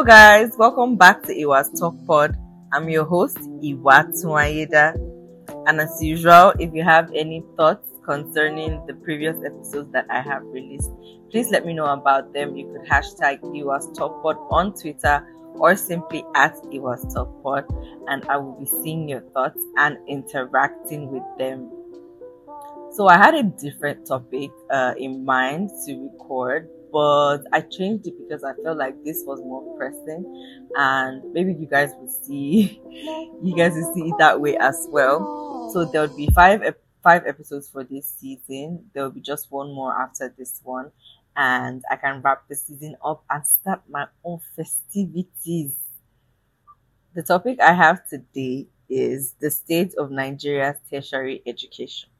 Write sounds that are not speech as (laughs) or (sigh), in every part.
Hello, guys. Welcome back to Iwa's Talk Pod. I'm your host, Iwa Tuayeda. And as usual, if you have any thoughts concerning the previous episodes that I have released, please let me know about them. You could hashtag Iwa's Talk Pod on Twitter or simply at Iwa's Talk Pod, and I will be seeing your thoughts and interacting with them. So I had a different topic uh, in mind to record, but I changed it because I felt like this was more pressing, and maybe you guys will see, (laughs) you guys will see it that way as well. So there would be five five episodes for this season. There will be just one more after this one, and I can wrap the season up and start my own festivities. The topic I have today is the state of Nigeria's tertiary education.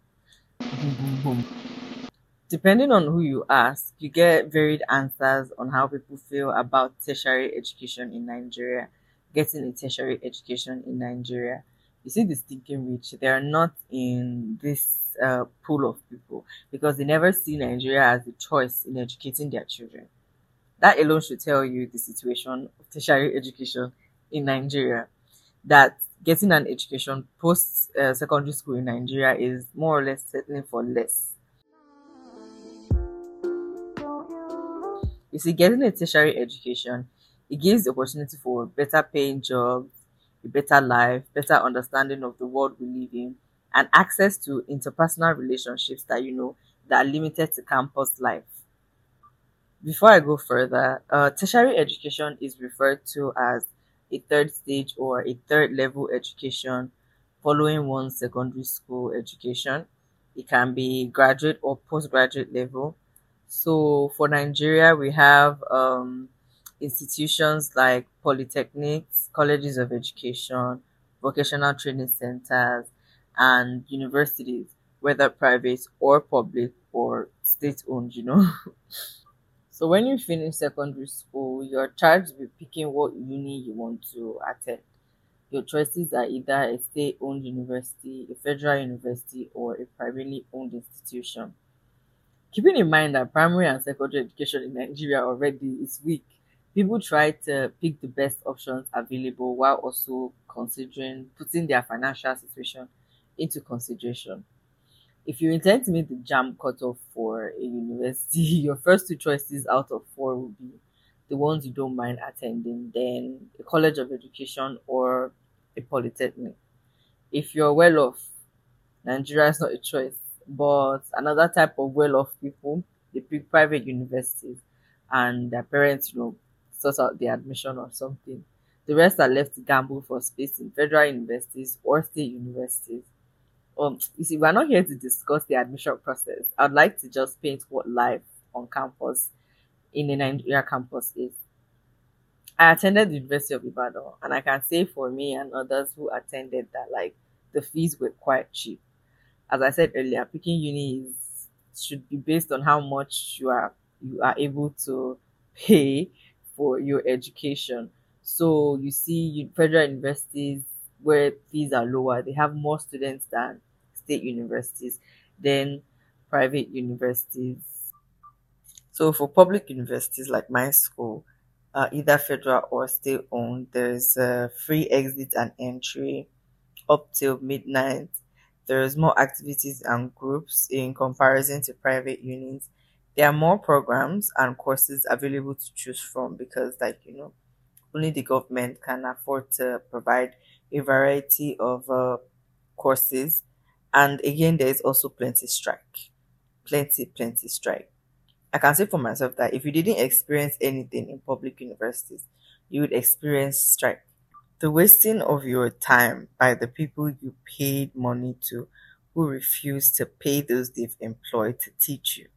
Depending on who you ask, you get varied answers on how people feel about tertiary education in Nigeria, getting a tertiary education in Nigeria. You see, the stinking rich, they are not in this uh, pool of people because they never see Nigeria as a choice in educating their children. That alone should tell you the situation of tertiary education in Nigeria. That getting an education post uh, secondary school in Nigeria is more or less settling for less. You see, getting a tertiary education, it gives the opportunity for better paying jobs, a better life, better understanding of the world we live in, and access to interpersonal relationships that you know that are limited to campus life. Before I go further, uh, tertiary education is referred to as a third stage or a third level education following one's secondary school education. It can be graduate or postgraduate level. So for Nigeria, we have um, institutions like polytechnics, colleges of education, vocational training centers, and universities, whether private or public or state owned, you know. (laughs) so when you finish secondary school, you're charged with picking what uni you want to attend. Your choices are either a state owned university, a federal university, or a privately owned institution. Keeping in mind that primary and secondary education in Nigeria already is weak, people try to pick the best options available while also considering putting their financial situation into consideration. If you intend to meet the JAMB cutoff for a university, (laughs) your first two choices out of four will be the ones you don't mind attending, then a college of education or a polytechnic. If you're well off, Nigeria is not a choice, but another type of well off people, they pick private universities and their parents, you know, sort out the admission or something. The rest are left to gamble for space in federal universities or state universities. Um, you see, we're not here to discuss the admission process. I'd like to just paint what life on campus in a Nigeria campus is. I attended the University of Ibadan, and I can say for me and others who attended that, like, the fees were quite cheap. As I said earlier, picking uni is, should be based on how much you are you are able to pay for your education. So you see, federal universities where fees are lower, they have more students than state universities, than private universities. So for public universities like my school, uh, either federal or state owned, there's a free exit and entry up till midnight. There's more activities and groups in comparison to private units. There are more programs and courses available to choose from because, like, you know, only the government can afford to provide a variety of uh, courses. And again, there is also plenty strike. Plenty, plenty strike. I can say for myself that if you didn't experience anything in public universities, you would experience strike. The wasting of your time by the people you paid money to who refuse to pay those they've employed to teach you.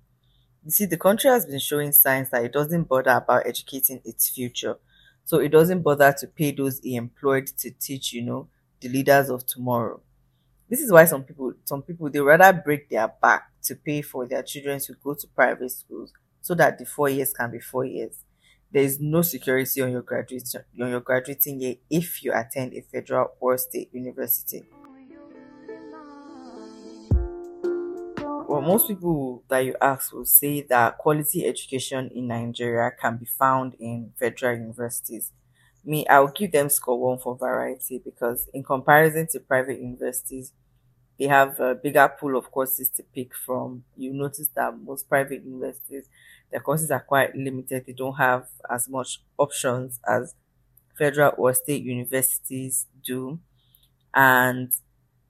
You see, the country has been showing signs that it doesn't bother about educating its future. So it doesn't bother to pay those he employed to teach, you know, the leaders of tomorrow. This is why some people, some people, they rather break their back to pay for their children to go to private schools so that the four years can be four years. There is no security on your graduation on your graduating year if you attend a federal or state university. Well, most people that you ask will say that quality education in Nigeria can be found in federal universities. Me, I'll give them score one for variety because, in comparison to private universities, they have a bigger pool of courses to pick from. You notice that most private universities, their courses are quite limited. They don't have as much options as federal or state universities do. And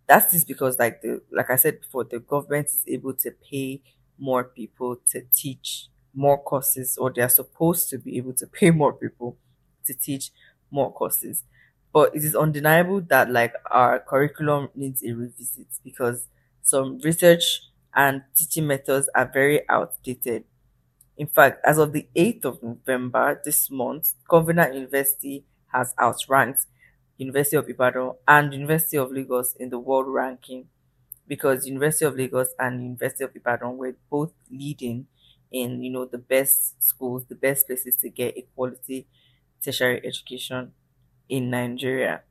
that is just because like the like I said before, the government is able to pay more people to teach more courses or they are supposed to be able to pay more people to teach more courses. But it is undeniable that like our curriculum needs a revisit because some research and teaching methods are very outdated. In fact, as of the 8th of November this month, Covenant University has outranked University of Ibadan and University of Lagos in the world ranking because University of Lagos and University of Ibadan were both leading in you know the best schools, the best places to get a quality tertiary education in Nigeria.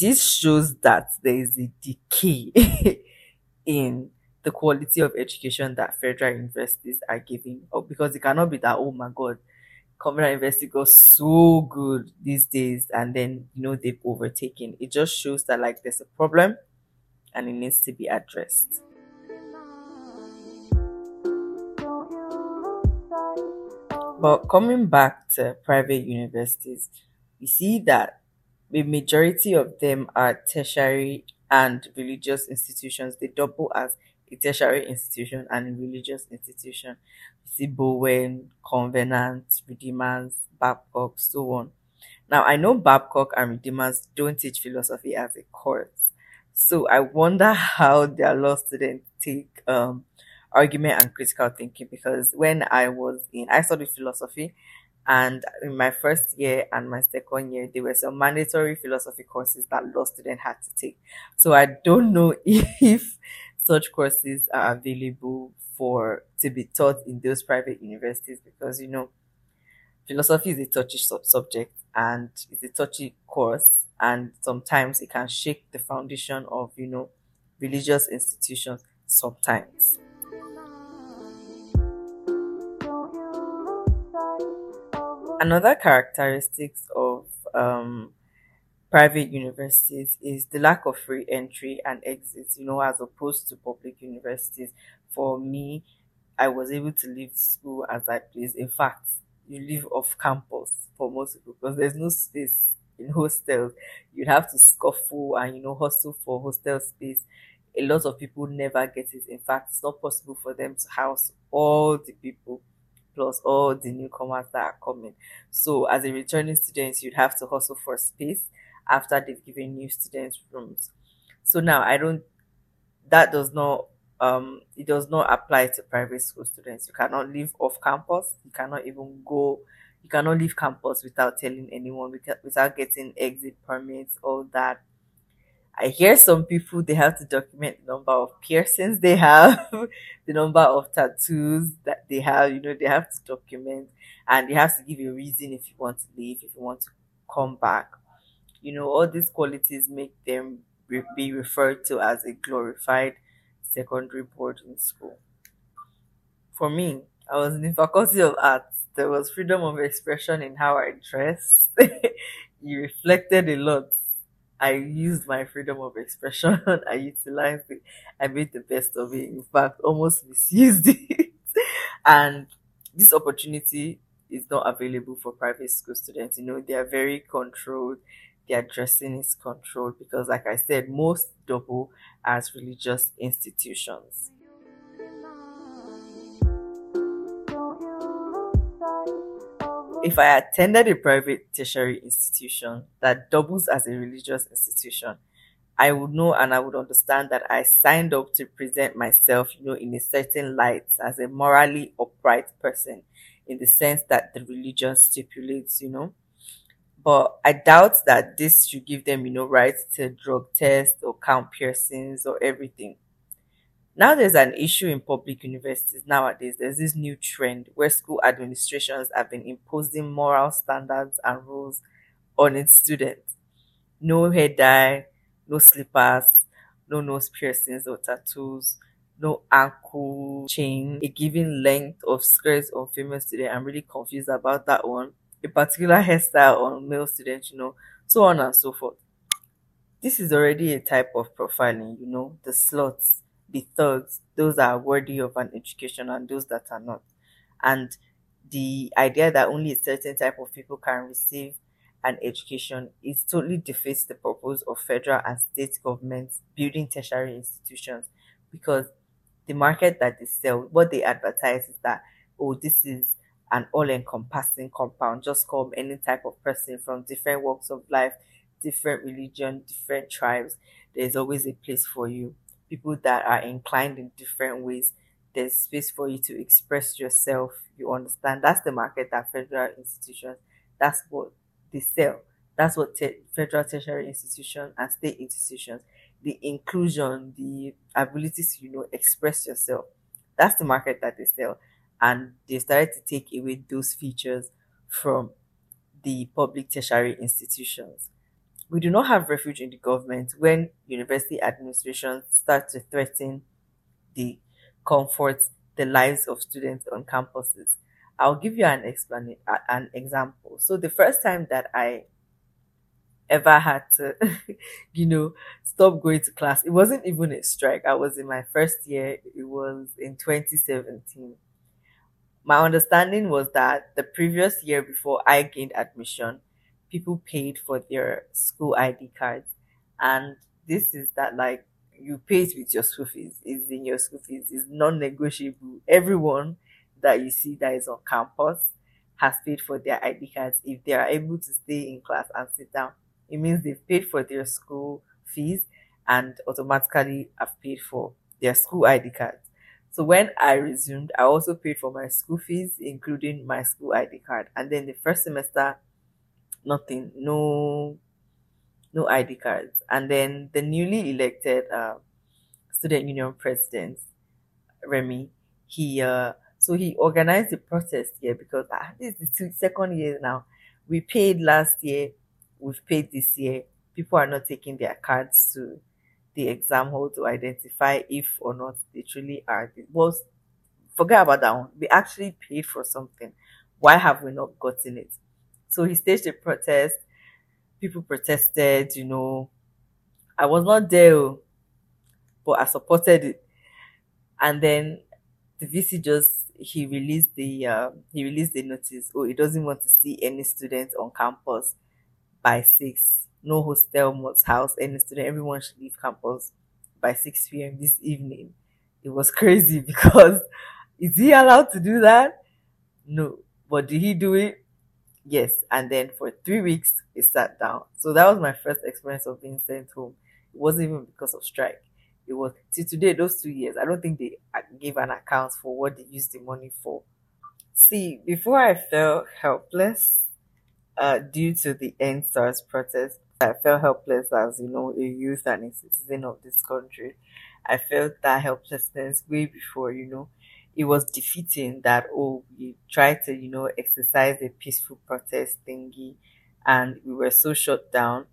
This shows that there is a decay (laughs) in the quality of education that federal universities are giving. Because it cannot be that, oh my God, Covenant University got so good these days and then, you know, they've overtaken. It just shows that, like, there's a problem and it needs to be addressed. But coming back to private universities, we see that the majority of them are tertiary and religious institutions. They double as a tertiary institution and a religious institution. We see Bowen, Covenant, Redeemers, Babcock, so on. Now, I know Babcock and Redeemers don't teach philosophy as a course. So I wonder how their law students take um, argument and critical thinking because when I was in, I studied philosophy and in my first year and my second year, there were some mandatory philosophy courses that law students had to take. So I don't know (laughs) if such courses are available for to be taught in those private universities because you know philosophy is a touchy sub- subject and it's a touchy course and sometimes it can shake the foundation of you know religious institutions sometimes Another characteristics of um, private universities is the lack of free entry and exit, you know, as opposed to public universities. For me, I was able to leave school as I please. In fact, you live off campus for most people because there's no space in hostels. You'd have to scuffle and, you know, hustle for hostel space. A lot of people never get it. In fact, it's not possible for them to house all the people plus all the newcomers that are coming. So as a returning student, you'd have to hustle for space after they've given new students rooms. So now I don't that does not um it does not apply to private school students. You cannot live off campus, you cannot even go you cannot leave campus without telling anyone without getting exit permits, all that I hear some people they have to document the number of piercings they have, (laughs) the number of tattoos that they have. You know, they have to document, and they have to give a reason if you want to leave, if you want to come back. You know, all these qualities make them re- be referred to as a glorified secondary boarding school. For me, I was in the faculty of arts. There was freedom of expression in how I dress. (laughs) it reflected a lot I used my freedom of expression. (laughs) I utilized it. I made the best of it. In fact, almost misused (laughs) it. and this opportunity is not available for private school students. You know, they are very controlled. Their dressing is controlled because, like I said, most double as religious institutions. If I attended a private tertiary institution that doubles as a religious institution, I would know and I would understand that I signed up to present myself, you know, in a certain light as a morally upright person in the sense that the religion stipulates, you know. But I doubt that this should give them, you know, rights to drug tests or count piercings or everything. Now there's an issue in public universities nowadays. There's this new trend where school administrations have been imposing moral standards and rules on its students. No hair dye, no slippers, no nose piercings or tattoos, no ankle chain, a given length of skirts on female student. I'm really confused about that one. A particular hairstyle on male students, you know, so on and so forth. This is already a type of profiling, you know, the sluts, the thugs, those are worthy of an education and those that are not. And the idea that only a certain type of people can receive an education is totally defeats the purpose of federal and state governments building tertiary institutions because the market that they sell, what they advertise is that, oh, this is an all encompassing compound. Just come any type of person from different walks of life, different religion, different tribes. There's always a place for you. People that are inclined in different ways. There's space for you to express yourself. You understand? That's the market that federal institutions, that's what they sell. That's what te- federal tertiary institutions and state institutions the inclusion, the ability to, you know, express yourself. That's the market that they sell. And they started to take away those features from the public tertiary institutions. We do not have refuge in the government when university administrations start to threaten the comfort, the lives of students on campuses. I'll give you an explanation, an example. So the first time that I ever had to, (laughs) you know, stop going to class. It wasn't even a strike. I was in my first year. It was in 2017. My understanding was that the previous year before I gained admission, people paid for their school ID cards. And this is that like you pay it with your school fees. It's in your school fees. It's non-negotiable. Everyone that you see that is on campus has paid for their ID cards if they are able to stay in class and sit down it means they've paid for their school fees and automatically have paid for their school ID cards. So when I resumed, I also paid for my school fees, including my school ID card. And then the first semester, nothing, no, no ID cards. And then the newly elected uh, student union president, Remy, he uh, so he organized the protest here because ah, this is the second year now. We paid last year we've paid this year, people are not taking their cards to the exam hall to identify if or not they truly are. Well, forget about that one. We actually paid for something. Why have we not gotten it? So he staged a protest. People protested, you know. I was not there, oh, but I supported it. And then the VC just he released the uh, he released the notice. Oh, he doesn't want to see any students on campus by 6. No hostel must house any student. Everyone should leave campus by 6 p.m. this evening. It was (laughs) crazy because is he allowed to do that? No. But did he do it? Yes. And then for three weeks, we sat down. So that was my first experience of being sent home. It wasn't even because of strike. It was till today, those two years. I don't think they gave an account for what they used the money for. See, before I felt helpless, uh, due to the EndSARS protest, I felt helpless as, you know, a youth and a citizen of this country. I felt that helplessness way before, you know, it was defeating that, oh, we tried to, you know, exercise a peaceful protest thingy and we were so shut down.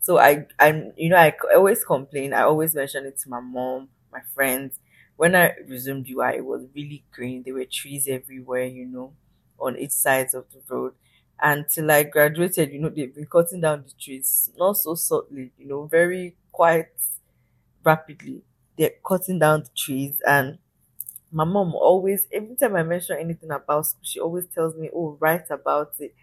So I, I'm, you know, I always complain. I always mention it to my mom, my friends. When I resumed UI, it was really green. There were trees everywhere, you know, on each sides of the road until I graduated, you know, they've been cutting down the trees, not so subtly, you know, very quite rapidly. They're cutting down the trees and my mom always every time I mention anything about school, she always tells me, Oh, write about it.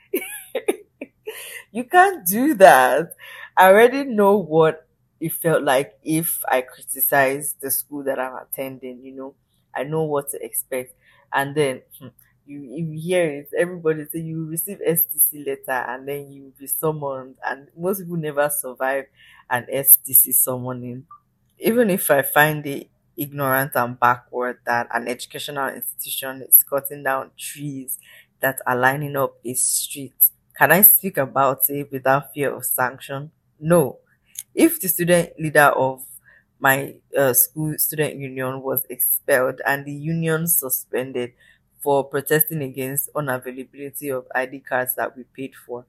(laughs) you can't do that. I already know what it felt like if I criticize the school that I'm attending, you know. I know what to expect. And then hmm, you you hear it everybody say you receive SDC letter and then you be summoned and most people never survive an SDC summoning even if i find it ignorant and backward that an educational institution is cutting down trees that are lining up a street can i speak about it without fear of sanction no if the student leader of my uh, school student union was expelled and the union suspended for protesting against unavailability of ID cards that we paid for.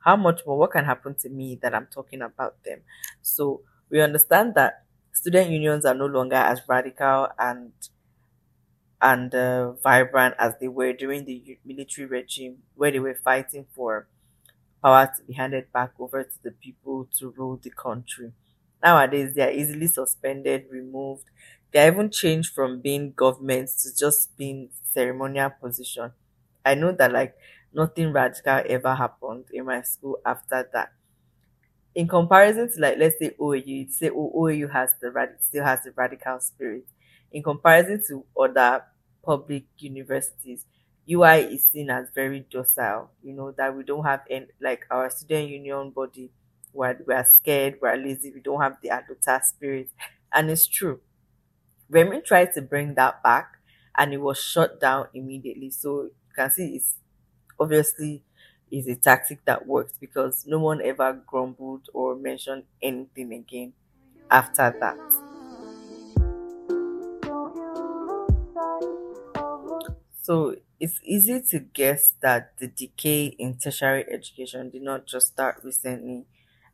How much more? What can happen to me that I'm talking about them? So we understand that Student unions are no longer as radical and and uh, vibrant as they were during the military regime, where they were fighting for power to be handed back over to the people to rule the country. Nowadays, they are easily suspended, removed. They are even changed from being governments to just being ceremonial position. I know that like nothing radical ever happened in my school after that. In comparison to like let's say OAU, you'd say oh, OAU has the rad- still has the radical spirit. In comparison to other public universities, UI is seen as very docile. You know that we don't have any like our student union body. We're, we're scared, we're lazy, we don't have the aluta spirit, and it's true. Remy tried to bring that back, and it was shut down immediately. So you can see it's obviously is a tactic that works because no one ever grumbled or mentioned anything again after that. So it's easy to guess that the decay in tertiary education did not just start recently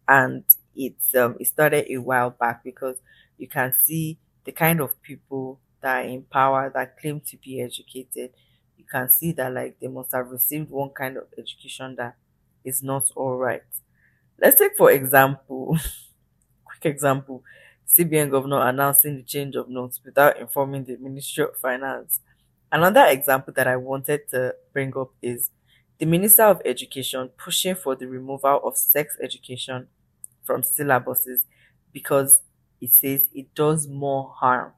and it's um, it started a while back because you can see the kind of people that are in power that claim to be educated you can see that like they must have received one kind of education that is not all right. Let's take for example (laughs) quick example. Cbn governor announcing the change of notes without informing the ministry of finance. Another example that I wanted to bring up is the Minister of Education pushing for the removal of sex education from syllabuses because it says it does more harm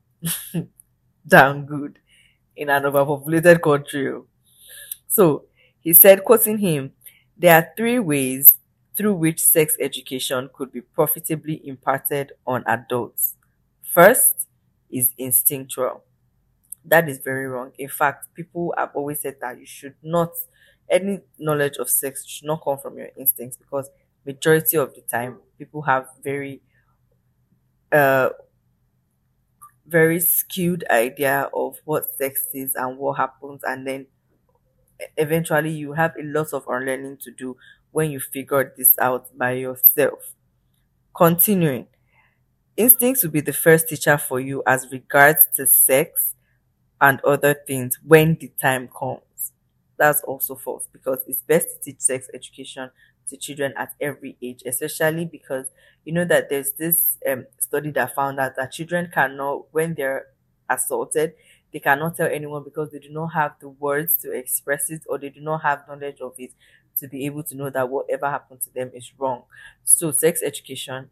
(laughs) than good in an overpopulated country. So he said, quoting him, there are three ways through which sex education could be profitably imparted on adults. First is instinctual that is very wrong. In fact, people have always said that you should not any knowledge of sex should not come from your instincts because majority of the time people have very uh very skewed idea of what sex is and what happens and then eventually you have a lot of unlearning to do when you figure this out by yourself continuing instincts will be the first teacher for you as regards to sex and other things when the time comes. That's also false because it's best to teach sex education to children at every age, especially because you know that there's this um, study that found out that children cannot, when they're assaulted, they cannot tell anyone because they do not have the words to express it or they do not have knowledge of it to be able to know that whatever happened to them is wrong. So, sex education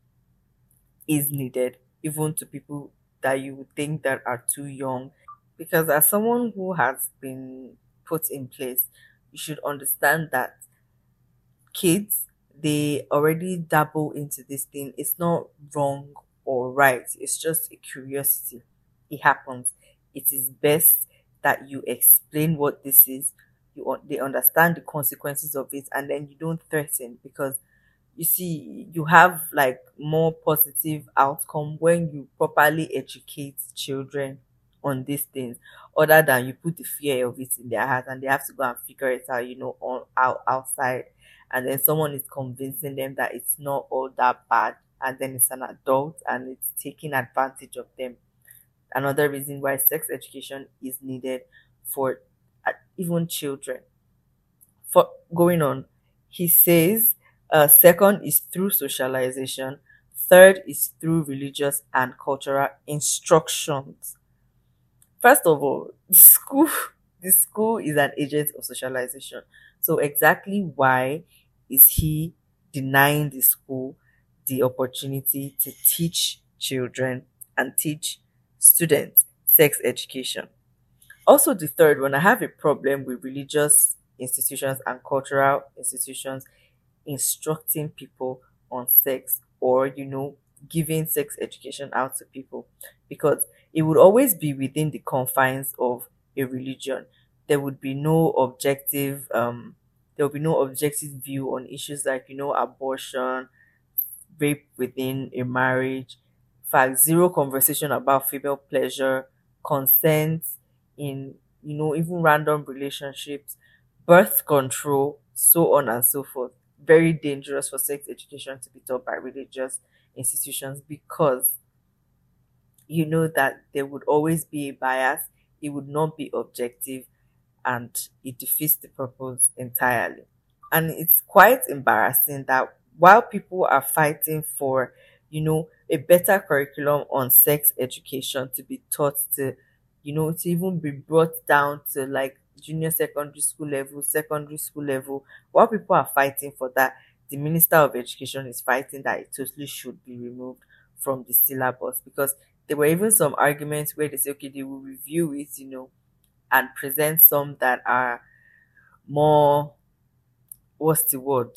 is needed even to people that you would think that are too young because as someone who has been put in place, you should understand that kids they already dabble into this thing. It's not wrong or right. It's just a curiosity. It happens. It is best that you explain what this is. You they understand the consequences of it, and then you don't threaten because you see you have like more positive outcome when you properly educate children on these things other than you put the fear of it in their heart and they have to go and figure it out, you know, on out outside and then someone is convincing them that it's not all that bad and then it's an adult and it's taking advantage of them. Another reason why sex education is needed for uh, even children. For going on, he says, uh, second is through socialization. Third is through religious and cultural instructions. First of all, the school (laughs) the school is an agent of socialization. So exactly why is he denying the school the opportunity to teach children and teach students sex education? Also, the third one, I have a problem with religious institutions and cultural institutions instructing people on sex or, you know, giving sex education out to people because it would always be within the confines of a religion. There would be no objective, um, there will be no objective view on issues like, you know, abortion, rape within a marriage, fact, zero conversation about female pleasure, consent in, you know, even random relationships, birth control, so on and so forth. Very dangerous for sex education to be taught by religious institutions because you know that there would always be a bias, it would not be objective, and it defeats the purpose entirely. And it's quite embarrassing that while people are fighting for, you know, a better curriculum on sex education to be taught to, you know, to even be brought down to like junior secondary school level, secondary school level, while people are fighting for that, the Minister of Education is fighting that it totally should be removed from the syllabus because there were even some arguments where they say, okay, they will review it, you know, and present some that are more, what's the word,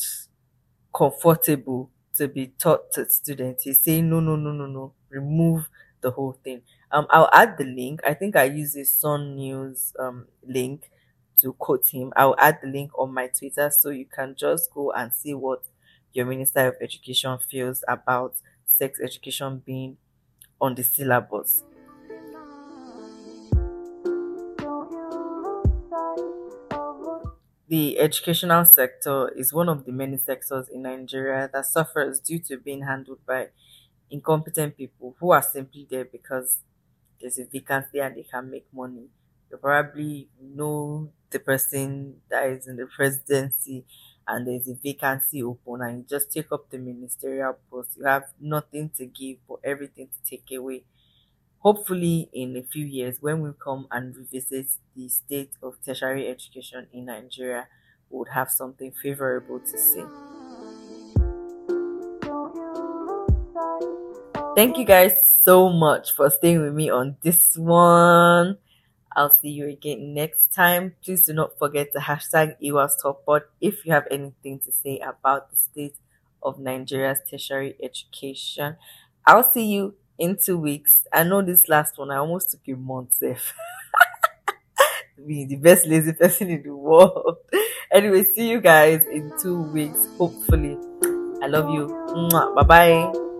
comfortable to be taught to students. He's saying, no, no, no, no, no, remove the whole thing. Um, I'll add the link. I think I use a Sun News um link to quote him. I'll add the link on my Twitter so you can just go and see what your Minister of Education feels about sex education being on the syllabus. The educational sector is one of the many sectors in Nigeria that suffers due to being handled by incompetent people who are simply there because there's a vacancy and they can make money. You probably know the person that is in the presidency and there's a vacancy open and you just take up the ministerial post. You have nothing to give but everything to take away hopefully in a few years when we come and revisit the state of tertiary education in Nigeria, we would have something favorable to say. Thank you guys so much for staying with me on this one. I'll see you again next time. Please do not forget to hashtag Iwa's Talk Pod if you have anything to say about the state of Nigeria's tertiary education. I'll see you in two weeks. I know this last one, I almost took a month safe. (laughs) Be the best lazy person in the world. (laughs) anyway, see you guys in two weeks, hopefully. I love you. Bye bye.